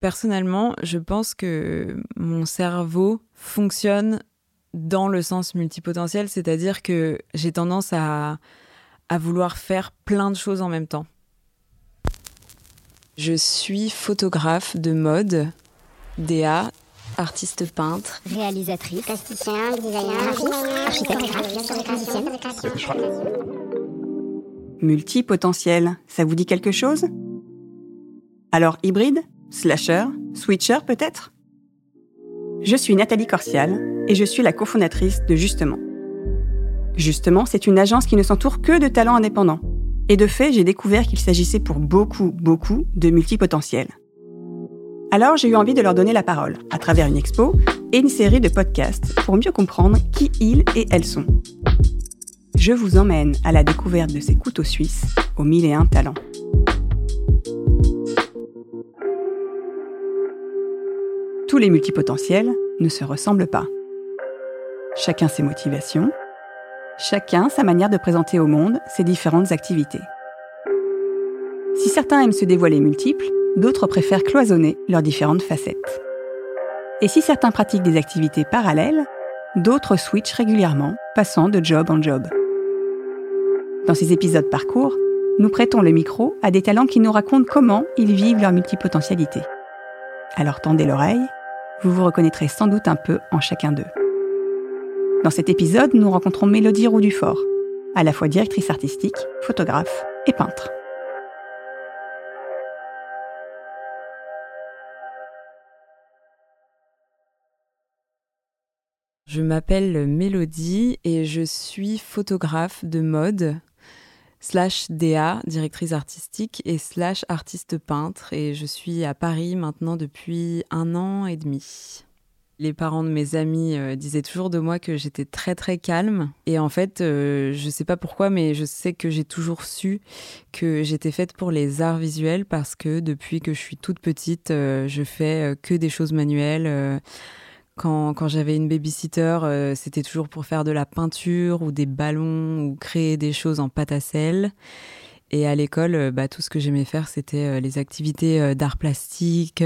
Personnellement, je pense que mon cerveau fonctionne dans le sens multipotentiel, c'est-à-dire que j'ai tendance à, à vouloir faire plein de choses en même temps. Je suis photographe de mode, DA, artiste peintre, réalisatrice, plasticien, designer, architecte, Multipotentiel, ça vous dit quelque chose? Alors hybride? Slasher? Switcher peut-être? Je suis Nathalie Corsial et je suis la cofondatrice de Justement. Justement, c'est une agence qui ne s'entoure que de talents indépendants. Et de fait, j'ai découvert qu'il s'agissait pour beaucoup, beaucoup de multipotentiels. Alors j'ai eu envie de leur donner la parole, à travers une expo et une série de podcasts pour mieux comprendre qui ils et elles sont. Je vous emmène à la découverte de ces couteaux suisses aux mille et un talents. Tous les multipotentiels ne se ressemblent pas. Chacun ses motivations, chacun sa manière de présenter au monde ses différentes activités. Si certains aiment se dévoiler multiples, d'autres préfèrent cloisonner leurs différentes facettes. Et si certains pratiquent des activités parallèles, d'autres switchent régulièrement, passant de job en job. Dans ces épisodes parcours, nous prêtons le micro à des talents qui nous racontent comment ils vivent leur multipotentialité. Alors tendez l'oreille, vous vous reconnaîtrez sans doute un peu en chacun d'eux. Dans cet épisode, nous rencontrons Mélodie Roux-Dufort, à la fois directrice artistique, photographe et peintre. Je m'appelle Mélodie et je suis photographe de mode, slash DA, directrice artistique, et slash artiste peintre. Et je suis à Paris maintenant depuis un an et demi. Les parents de mes amis euh, disaient toujours de moi que j'étais très très calme. Et en fait, euh, je sais pas pourquoi, mais je sais que j'ai toujours su que j'étais faite pour les arts visuels parce que depuis que je suis toute petite, euh, je fais que des choses manuelles. Quand, j'avais une babysitter, c'était toujours pour faire de la peinture ou des ballons ou créer des choses en pâte à sel. Et à l'école, bah, tout ce que j'aimais faire, c'était les activités d'art plastique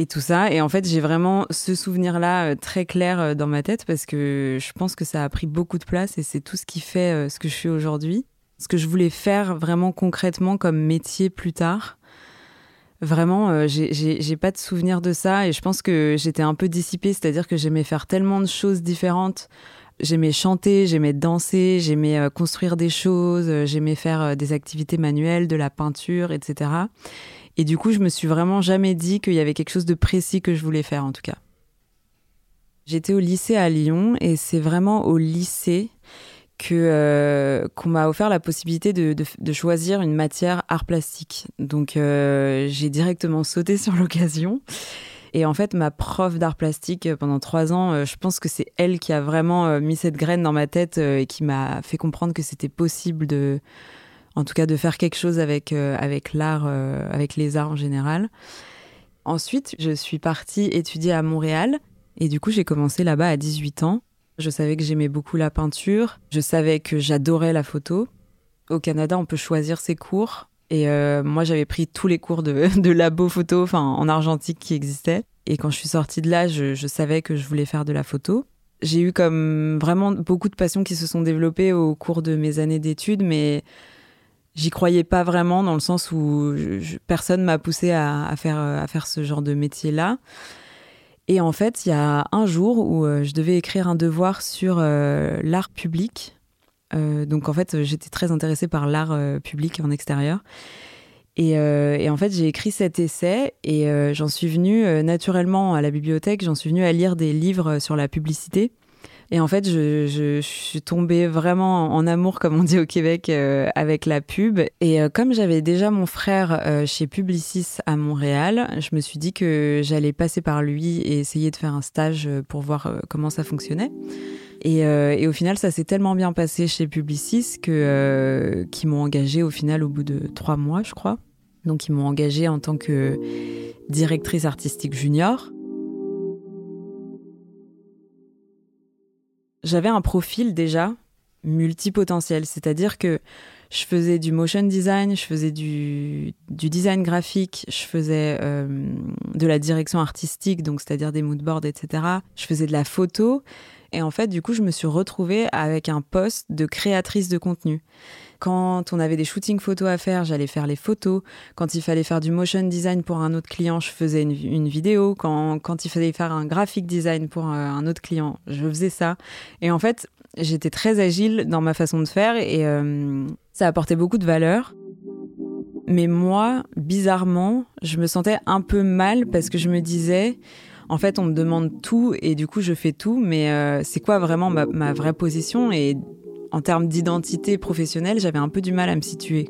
et tout ça. Et en fait, j'ai vraiment ce souvenir-là euh, très clair euh, dans ma tête parce que je pense que ça a pris beaucoup de place et c'est tout ce qui fait euh, ce que je suis aujourd'hui. Ce que je voulais faire vraiment concrètement comme métier plus tard. Vraiment, j'ai pas de souvenir de ça et je pense que j'étais un peu dissipée, c'est-à-dire que j'aimais faire tellement de choses différentes. J'aimais chanter, j'aimais danser, j'aimais construire des choses, j'aimais faire des activités manuelles, de la peinture, etc. Et du coup, je me suis vraiment jamais dit qu'il y avait quelque chose de précis que je voulais faire, en tout cas. J'étais au lycée à Lyon et c'est vraiment au lycée euh, qu'on m'a offert la possibilité de, choisir une matière art plastique. Donc euh, j'ai directement sauté sur l'occasion. Et en fait, ma prof d'art plastique pendant trois ans, euh, je pense que c'est elle qui a vraiment mis cette graine dans ma tête et qui m'a fait comprendre que c'était possible de en tout cas de faire quelque chose avec, euh, avec l'art, euh, avec les arts en général. Ensuite, je suis partie étudier à Montréal et du coup, j'ai commencé là-bas à 18 ans. Je savais que j'aimais beaucoup la peinture, je savais que j'adorais la photo. Au Canada, on peut choisir ses cours. Et euh, moi, j'avais pris tous les cours de, labo photo, enfin en argentique qui existaient. Et quand je suis sortie de là, je, je savais que je voulais faire de la photo j'ai eu comme vraiment beaucoup de passions qui se sont développées au cours de mes années d'études, mais j'y croyais pas vraiment dans le sens où personne m'a poussé à, faire, à faire ce genre de métier-là. Et en fait, il y a un jour où euh, je devais écrire un devoir sur euh, l'art public. Euh, donc en fait, j'étais très intéressée par l'art public en extérieur. Et, et en fait, j'ai écrit cet essai et j'en suis venue naturellement à la bibliothèque, j'en suis venue à lire des livres sur la publicité. Et en fait, je, suis tombée vraiment en amour, comme on dit au Québec, euh, avec la pub. Et euh, comme j'avais déjà mon frère euh, chez Publicis à Montréal, je me suis dit que j'allais passer par lui et essayer de faire un stage pour voir comment ça fonctionnait. Et, et, au final, ça s'est tellement bien passé chez Publicis que qu'ils m'ont engagée au final au bout de trois mois, je crois. Donc ils m'ont engagée en tant que directrice artistique junior. J'avais un profil déjà multipotentiel, c'est-à-dire que Je faisais du motion design, je faisais du, design graphique, je faisais euh, de la direction artistique, donc c'est-à-dire des moodboards, etc. Je faisais de la photo. Et en fait, du coup, je me suis retrouvée avec un poste de créatrice de contenu. Quand on avait des shootings photos à faire, j'allais faire les photos. Quand il fallait faire du motion design pour un autre client, je faisais une, vidéo. Quand, il fallait faire un graphic design pour euh, un autre client, je faisais ça. Et en fait, j'étais très agile dans ma façon de faire et euh, ça apportait beaucoup de valeur. Mais moi, bizarrement, je me sentais un peu mal parce que je me disais, en fait, on me demande tout et du coup, je fais tout, mais euh, c'est quoi vraiment ma, vraie position? Et en termes d'identité professionnelle, j'avais un peu du mal à me situer.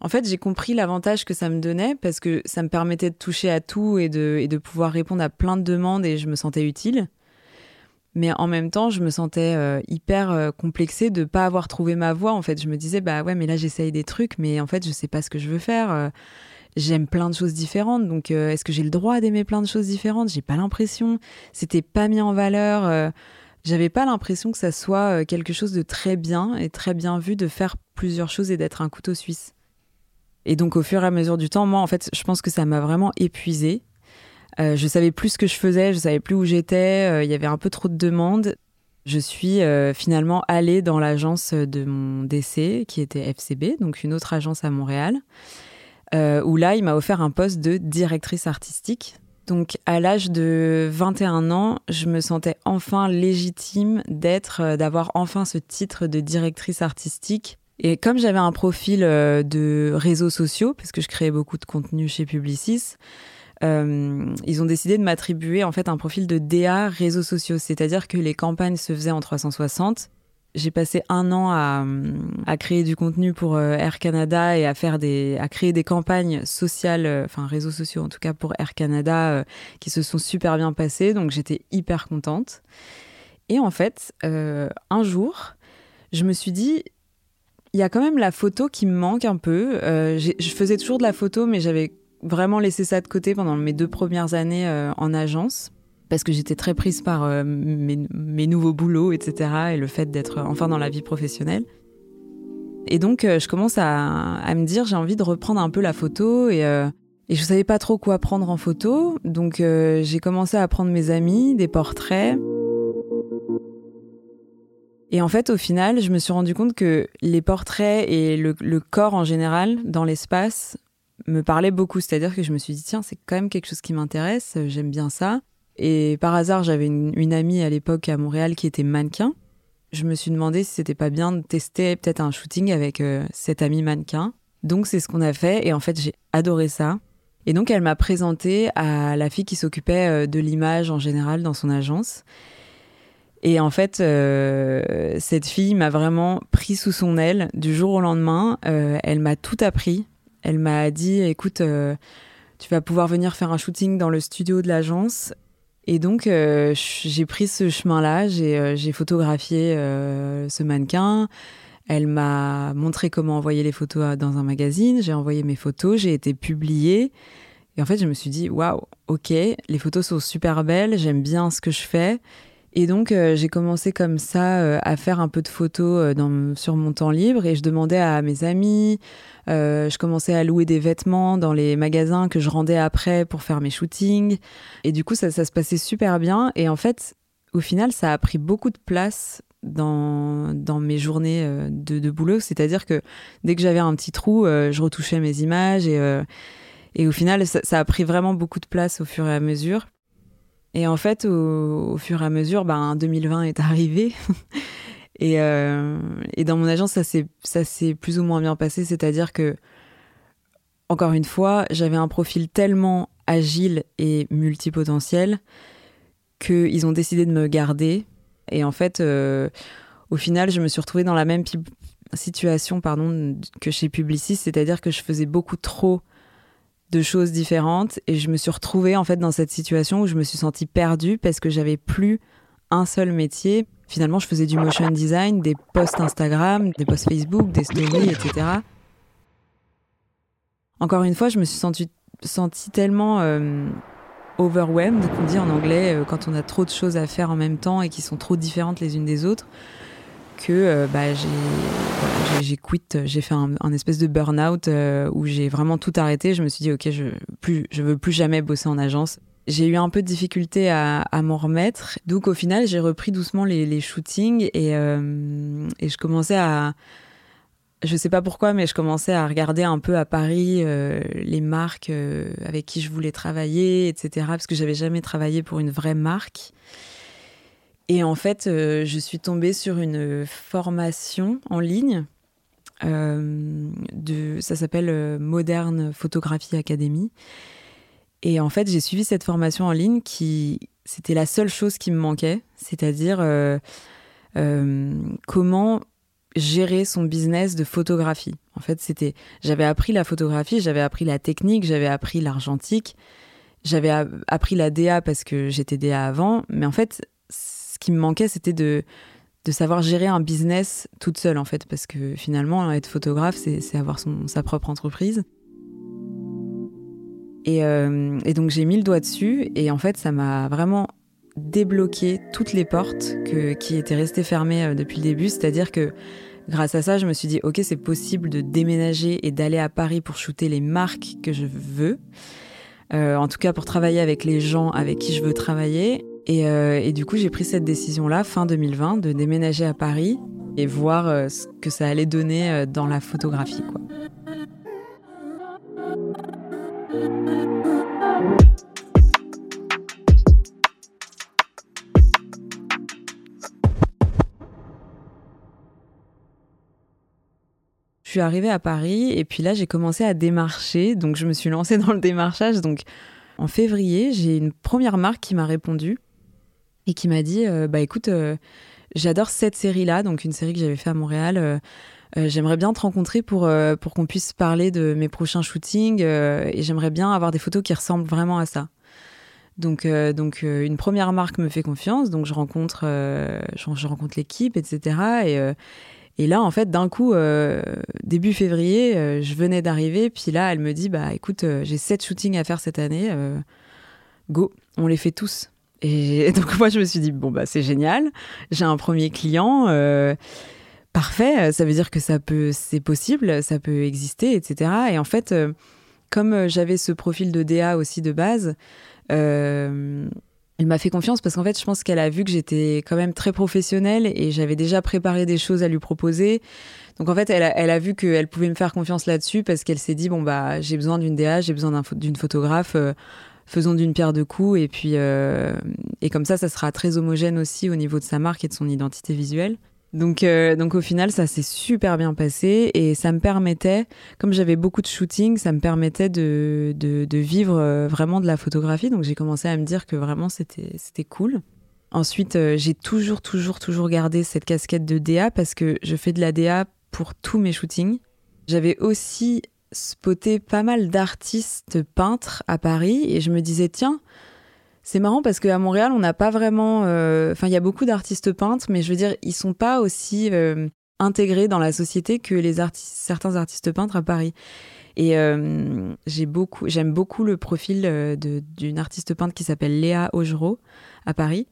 En fait, j'ai compris l'avantage que ça me donnait parce que ça me permettait de toucher à tout et de, pouvoir répondre à plein de demandes et je me sentais utile. Mais en même temps, je me sentais euh, hyper euh, complexée de pas avoir trouvé ma voie. En fait, je me disais, bah ouais, mais là, j'essaye des trucs, mais en fait, je sais pas ce que je veux faire. Euh, j'aime plein de choses différentes. Donc, est-ce que j'ai le droit d'aimer plein de choses différentes? J'ai pas l'impression. C'était pas mis en valeur. J'avais pas l'impression que ça soit euh, quelque chose de très bien et très bien vu de faire plusieurs choses et d'être un couteau suisse. Et donc au fur et à mesure du temps, moi en fait, je pense que ça m'a vraiment épuisée. Euh, je savais plus ce que je faisais, je savais plus où j'étais, euh, il y avait un peu trop de demandes. Je suis finalement allée dans l'agence de mon décès, qui était FCB, donc une autre agence à Montréal, où là, il m'a offert un poste de directrice artistique. Donc à l'âge de 21 ans, je me sentais enfin légitime d'être, euh, d'avoir enfin ce titre de directrice artistique. Et comme j'avais un profil euh, de réseaux sociaux, parce que je créais beaucoup de contenu chez Publicis, euh, ils ont décidé de m'attribuer en fait un profil de DA réseaux sociaux, c'est-à-dire que les campagnes se faisaient en 360 j'ai passé un an à, à, créer du contenu pour euh, Air Canada et à faire des, à créer des campagnes sociales, euh, enfin réseaux sociaux en tout cas pour Air Canada, euh, qui se sont super bien passées. Donc j'étais hyper contente. Et en fait, un jour, je me suis dit, il y a quand même la photo qui me manque un peu. je faisais toujours de la photo, mais j'avais vraiment laissé ça de côté pendant mes deux premières années en agence parce que j'étais très prise par euh, mes, nouveaux boulots, etc. et le fait d'être enfin dans la vie professionnelle. Et donc, euh, je commence à, me dire, j'ai envie de reprendre un peu la photo et, euh, et je savais pas trop quoi prendre en photo. Donc, j'ai commencé à prendre mes amis, des portraits. Et en fait, au final, je me suis rendu compte que les portraits et le, le corps en général dans l'espace me parlaient beaucoup. C'est-à-dire que je me suis dit, tiens, c'est quand même quelque chose qui m'intéresse, j'aime bien ça. Et par hasard, j'avais une, amie à l'époque à Montréal qui était mannequin. Je me suis demandé si c'était pas bien de tester peut-être un shooting avec euh, cette amie mannequin. Donc c'est ce qu'on a fait et en fait j'ai adoré ça. Et donc elle m'a présenté à la fille qui s'occupait euh, de l'image en général dans son agence. Et en fait, euh, cette fille m'a vraiment pris sous son aile du jour au lendemain. elle m'a tout appris. Elle m'a dit, écoute, tu vas pouvoir venir faire un shooting dans le studio de l'agence et donc, euh, j'ai pris ce chemin-là, j'ai euh, photographié euh, ce mannequin. Elle m'a montré comment envoyer les photos dans un magazine. J'ai envoyé mes photos, j'ai été publiée. Et en fait, je me suis dit, waouh, ok, les photos sont super belles, j'aime bien ce que je fais. Et donc, euh, j'ai commencé comme ça euh, à faire un peu de photos euh, dans, sur mon temps libre et je demandais à mes amis, je commençais à louer des vêtements dans les magasins que je rendais après pour faire mes shootings. Et du coup, ça, ça se passait super bien. Et en fait, au final, ça a pris beaucoup de place dans, dans mes journées de, de boulot. C'est-à-dire que dès que j'avais un petit trou, je retouchais mes images et, et au final, ça, ça a pris vraiment beaucoup de place au fur et à mesure. Et en fait, au, fur et à mesure, ben, 2020 est arrivé. et, euh, et, dans mon agence, ça s'est plus ou moins bien passé. C'est-à-dire que, encore une fois, j'avais un profil tellement agile et multipotentiel qu'ils ont décidé de me garder. Et en fait, euh, au final, je me suis retrouvée dans la même situation pardon, que chez Publicis, c'est-à-dire que je faisais beaucoup trop de choses différentes et je me suis retrouvée en fait dans cette situation où je me suis sentie perdue parce que j'avais plus un seul métier. Finalement, je faisais du motion design, des posts Instagram, des posts Facebook, des stories, etc. Encore une fois, je me suis sentie, tellement euh, overwhelmed, qu'on dit en anglais, euh, quand on a trop de choses à faire en même temps et qui sont trop différentes les unes des autres, que bah, j'ai quitté, j'ai fait un, espèce de burn-out où j'ai vraiment tout arrêté. Je me suis dit, ok, je plus, je veux plus jamais bosser en agence. J'ai eu un peu de difficulté à, m'en remettre. Donc au final, j'ai repris doucement les, shootings et, euh, et, je commençais à... Je sais pas pourquoi, mais je commençais à regarder un peu à Paris euh, les marques euh, avec qui je voulais travailler, etc. Parce que j'avais jamais travaillé pour une vraie marque. Et en fait, je suis tombée sur une formation en ligne. de, ça s'appelle Moderne Photographie Academy. Et en fait, j'ai suivi cette formation en ligne qui, c'était la seule chose qui me manquait, c'est-à-dire euh, euh, comment gérer son business de photographie. En fait, c'était, j'avais appris la photographie, j'avais appris la technique, j'avais appris l'argentique, j'avais appris la DA parce que j'étais DA avant, mais en fait, qui me manquait, c'était de savoir gérer un business toute seule en fait parce que finalement être photographe c'est avoir son, sa propre entreprise euh, et, donc j'ai mis le doigt dessus et en fait ça m'a vraiment débloqué toutes les portes qui étaient restées fermées euh, depuis le début. C'est-à-dire que grâce à ça, je me suis dit ok c'est possible de déménager et d'aller à Paris pour shooter les marques que je veux. Euh, en tout cas pour travailler avec les gens avec qui je veux travailler. Et, et du coup j'ai pris cette décision-là fin 2020 de déménager à Paris et voir ce que ça allait donner dans la photographie. Je suis arrivée à Paris et puis là j'ai commencé à démarcher, donc je me suis lancée dans le démarchage. Donc en février, j'ai une première marque qui m'a répondu et qui m'a dit euh, bah écoute, euh, j'adore cette série là, donc une série que j'avais fait à Montréal. Euh, j'aimerais bien te rencontrer pour, pour qu'on puisse parler de mes prochains shootings et j'aimerais bien avoir des photos qui ressemblent vraiment à ça. Donc, donc une première marque me fait confiance, donc je rencontre, je, rencontre l'équipe, etc. Et, et là, en fait, d'un coup, début février, je venais d'arriver, puis là, elle me dit, bah écoute, j'ai sept shootings à faire cette année, go, on les fait tous. Et donc moi, je me suis dit, bon, bah c'est génial, j'ai un premier client, parfait, ça veut dire que ça peut, c'est possible, ça peut exister, etc. Et en fait, comme j'avais ce profil de DA aussi de base, elle m'a fait confiance parce qu'en fait, je pense qu'elle a vu que j'étais quand même très professionnelle et j'avais déjà préparé des choses à lui proposer. Donc en fait, elle a, elle a vu qu'elle pouvait me faire confiance là-dessus parce qu'elle s'est dit bon bah j'ai besoin d'une DA, j'ai besoin d'une photographe, euh, faisons d'une pierre deux coups et puis euh, et comme ça, ça sera très homogène aussi au niveau de sa marque et de son identité visuelle. Donc, euh, donc au final, ça s'est super bien passé et ça me permettait, comme j'avais beaucoup de shooting, ça me permettait de, de, vivre euh, vraiment de la photographie. Donc j'ai commencé à me dire que vraiment c'était c'était cool. Ensuite, j'ai toujours, toujours, toujours gardé cette casquette de DA parce que je fais de la DA pour tous mes shootings. J'avais aussi spoté pas mal d'artistes peintres à Paris et je me disais, tiens, c'est marrant parce qu'à Montréal, on n'a pas vraiment. Euh, enfin, il y a beaucoup d'artistes peintres, mais je veux dire, ils sont pas aussi euh, intégrés dans la société que les artistes, certains artistes peintres à Paris. Et euh, j'ai beaucoup, j'aime beaucoup le profil d'une artiste peintre qui s'appelle Léa Augereau à Paris.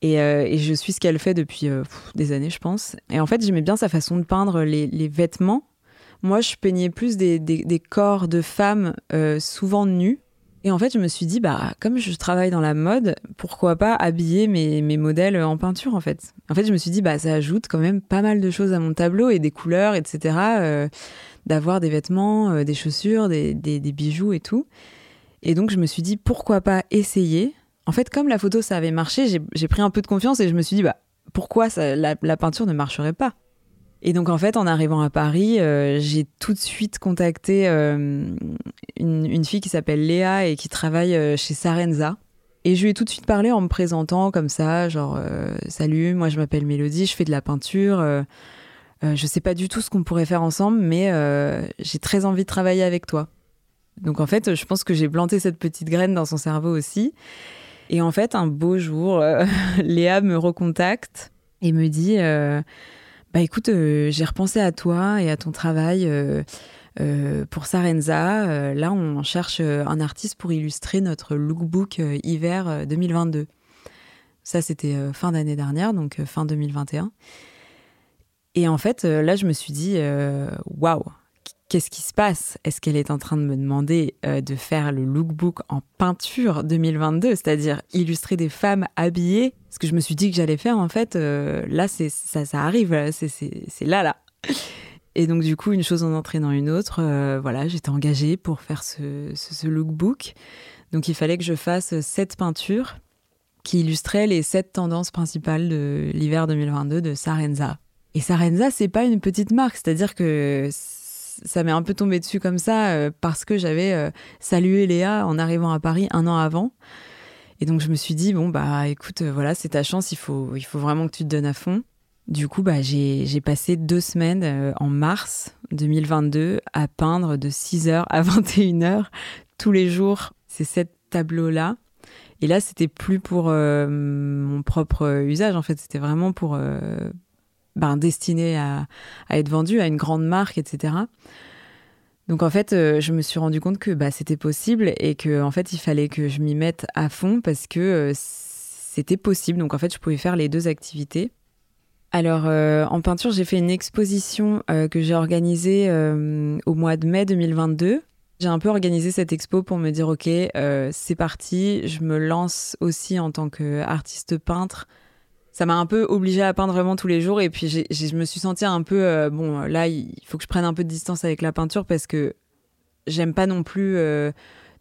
Et, et je suis ce qu'elle fait depuis des années, je pense. Et en fait, j'aimais bien sa façon de peindre les, les vêtements. Moi, je peignais plus des, corps de femmes souvent nus et en fait, je me suis dit, bah, comme je travaille dans la mode, pourquoi pas habiller mes, modèles en peinture, en fait. En fait, je me suis dit, bah, ça ajoute quand même pas mal de choses à mon tableau et des couleurs, etc. Euh, d'avoir des vêtements, euh, des chaussures, des, bijoux et tout. Et donc, je me suis dit, pourquoi pas essayer En fait, comme la photo, ça avait marché, j'ai pris un peu de confiance et je me suis dit, bah, pourquoi la peinture ne marcherait pas? Et donc en fait, en arrivant à Paris, euh, j'ai tout de suite contacté euh, une, fille qui s'appelle Léa et qui travaille euh, chez Sarenza. Et je lui ai tout de suite parlé en me présentant comme ça, genre salut, moi je m'appelle Mélodie, je fais de la peinture. je sais pas du tout ce qu'on pourrait faire ensemble, mais j'ai très envie de travailler avec toi. Donc en fait, je pense que j'ai planté cette petite graine dans son cerveau aussi. Et en fait, un beau jour, Léa me recontacte et me dit bah écoute, euh, j'ai repensé à toi et à ton travail euh, euh, pour Sarenza. là, on cherche un artiste pour illustrer notre lookbook hiver 2022. Ça, c'était fin d'année dernière, donc fin 2021. Et en fait, là, je me suis dit, waouh, qu'est-ce qui se passe? Est-ce qu'elle est en train de me demander euh, de faire le lookbook en peinture 2022, c'est-à-dire illustrer des femmes habillées? Ce que je me suis dit que j'allais faire, en fait, là, c'est ça, arrive, c'est là, là. Et donc, du coup, une chose en entraînant une autre, voilà, j'étais engagée pour faire ce, ce, lookbook. Donc, il fallait que je fasse sept peintures qui illustraient les sept tendances principales de l'hiver 2022 de Sarenza. Et Sarenza, c'est pas une petite marque, c'est-à-dire que ça m'est un peu tombé dessus comme ça euh, parce que j'avais euh, salué Léa en arrivant à Paris un an avant. Et donc je me suis dit bon bah écoute euh, voilà c'est ta chance il faut il faut vraiment que tu te donnes à fond. Du coup bah j'ai passé deux semaines en mars 2022 à peindre de 6h à 21h tous les jours ces sept tableaux là. Et là c'était plus pour mon propre usage en fait c'était vraiment pour ben, destiné à, être vendu à une grande marque, etc. Donc en fait, euh, je me suis rendu compte que bah, c'était possible et que en fait, il fallait que je m'y mette à fond parce que euh, c'était possible. Donc en fait, je pouvais faire les deux activités. Alors euh, en peinture, j'ai fait une exposition que j'ai organisée au mois de mai 2022. J'ai un peu organisé cette expo pour me dire ok, c'est parti, je me lance aussi en tant qu'artiste peintre ça m'a un peu obligée à peindre vraiment tous les jours. Et puis, je me suis sentie un peu, euh, bon, là, il faut que je prenne un peu de distance avec la peinture parce que j'aime pas non plus euh,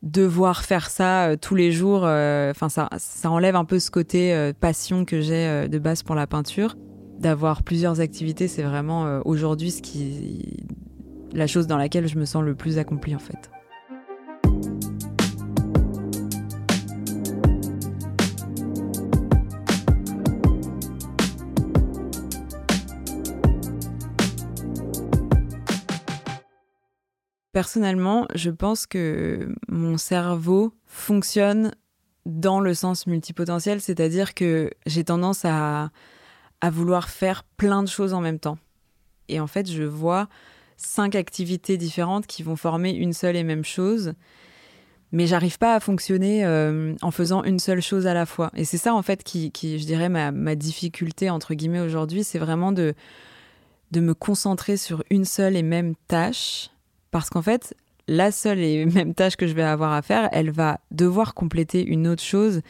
devoir faire ça euh, tous les jours. Enfin, ça, ça enlève un peu ce côté passion que j'ai de base pour la peinture. D'avoir plusieurs activités, c'est vraiment aujourd'hui ce qui, la chose dans laquelle je me sens le plus accomplie en fait. Personnellement, je pense que mon cerveau fonctionne dans le sens multipotentiel, c'est-à-dire que j'ai tendance à, vouloir faire plein de choses en même temps. Et en fait, je vois cinq activités différentes qui vont former une seule et même chose, mais j'arrive pas à fonctionner euh, en faisant une seule chose à la fois. Et c'est ça, en fait, qui, je dirais, ma, ma difficulté, entre guillemets, aujourd'hui, c'est vraiment de, de me concentrer sur une seule et même tâche parce qu'en fait, la seule et même tâche que je vais avoir à faire, elle va devoir compléter une autre chose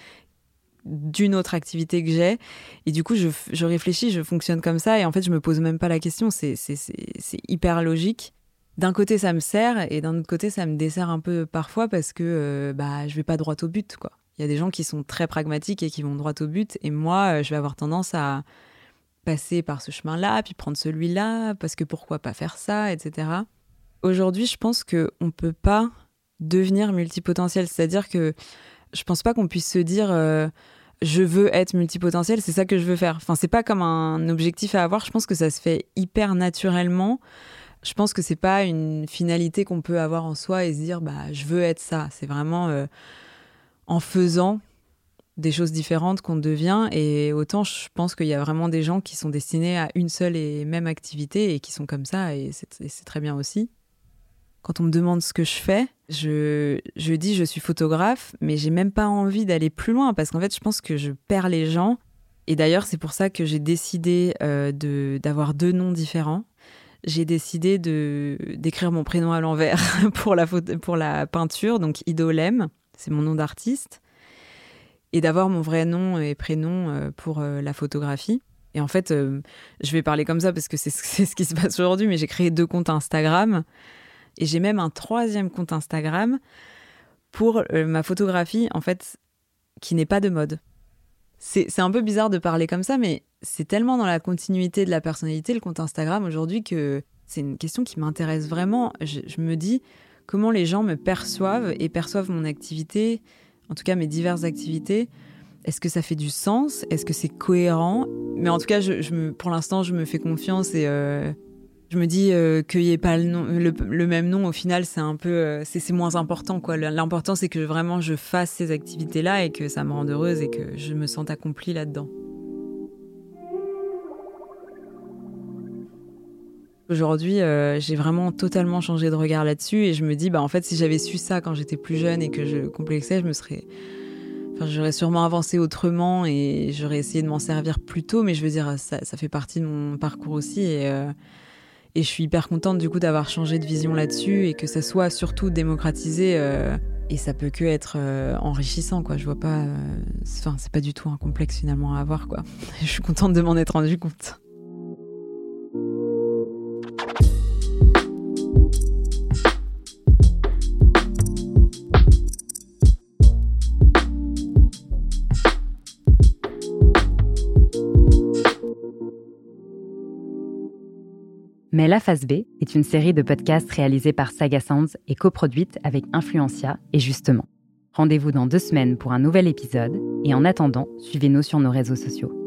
d'une autre activité que j'ai. Et du coup, je, réfléchis, je fonctionne comme ça. Et en fait, je me pose même pas la question. C'est hyper logique. D'un côté, ça me sert. Et d'un autre côté, ça me dessert un peu parfois parce que euh, bah, je vais pas droit au but. quoi. Il y a des gens qui sont très pragmatiques et qui vont droit au but. Et moi, euh, je vais avoir tendance à passer par ce chemin-là, puis prendre celui-là, parce que pourquoi pas faire ça, etc aujourd'hui, je pense qu'on ne peut pas devenir multipotentiel. C'est-à-dire que je pense pas qu'on puisse se dire euh, je veux être multipotentiel, c'est ça que je veux faire. Enfin, c'est pas comme un objectif à avoir. Je pense que ça se fait hyper naturellement. Je pense que c'est pas une finalité qu'on peut avoir en soi et se dire bah je veux être ça. C'est vraiment euh, en faisant des choses différentes qu'on devient. Et autant je pense qu'il y a vraiment des gens qui sont destinés à une seule et même activité et qui sont comme ça et c'est très bien aussi quand on me demande ce que je fais, je, je dis je suis photographe, mais j'ai même pas envie d'aller plus loin parce qu'en fait, je pense que je perds les gens. Et d'ailleurs, c'est pour ça que j'ai décidé euh, de d'avoir deux noms différents. J'ai décidé de d'écrire mon prénom à l'envers pour la pour la peinture, donc Idolem, c'est mon nom d'artiste, et d'avoir mon vrai nom et prénom euh, pour euh, la photographie. Et en fait, je vais parler comme ça parce que c'est ce qui se passe aujourd'hui, mais j'ai créé deux comptes Instagram. Et j'ai même un troisième compte Instagram pour euh, ma photographie, en fait, qui n'est pas de mode. C'est un peu bizarre de parler comme ça, mais c'est tellement dans la continuité de la personnalité, le compte Instagram aujourd'hui, que c'est une question qui m'intéresse vraiment. Je, me dis comment les gens me perçoivent et perçoivent mon activité, en tout cas mes diverses activités. Est-ce que ça fait du sens? Est-ce que c'est cohérent? Mais en tout cas, je me, pour l'instant, je me fais confiance et, euh, je me dis euh, qu'il n'y ait pas le, même nom, au final, c'est un peu, euh, c'est moins important. L'important, c'est que vraiment je fasse ces activités-là et que ça me rende heureuse et que je me sente accomplie là-dedans. Aujourd'hui, euh, j'ai vraiment totalement changé de regard là-dessus et je me dis, bah en fait, si j'avais su ça quand j'étais plus jeune et que je complexais, je me serais, Enfin, j'aurais sûrement avancé autrement et j'aurais essayé de m'en servir plus tôt, mais je veux dire, ça, fait partie de mon parcours aussi. Et je suis hyper contente du coup d'avoir changé de vision là-dessus et que ça soit surtout démocratisé. Euh, et ça peut que être euh, enrichissant, quoi. Je vois pas. Enfin, c'est pas du tout un complexe finalement à avoir, quoi. je suis contente de m'en être rendu compte. Mais La Phase B est une série de podcasts réalisés par Saga Sounds et coproduite avec Influencia et Justement. Rendez-vous dans deux semaines pour un nouvel épisode et en attendant, suivez-nous sur nos réseaux sociaux.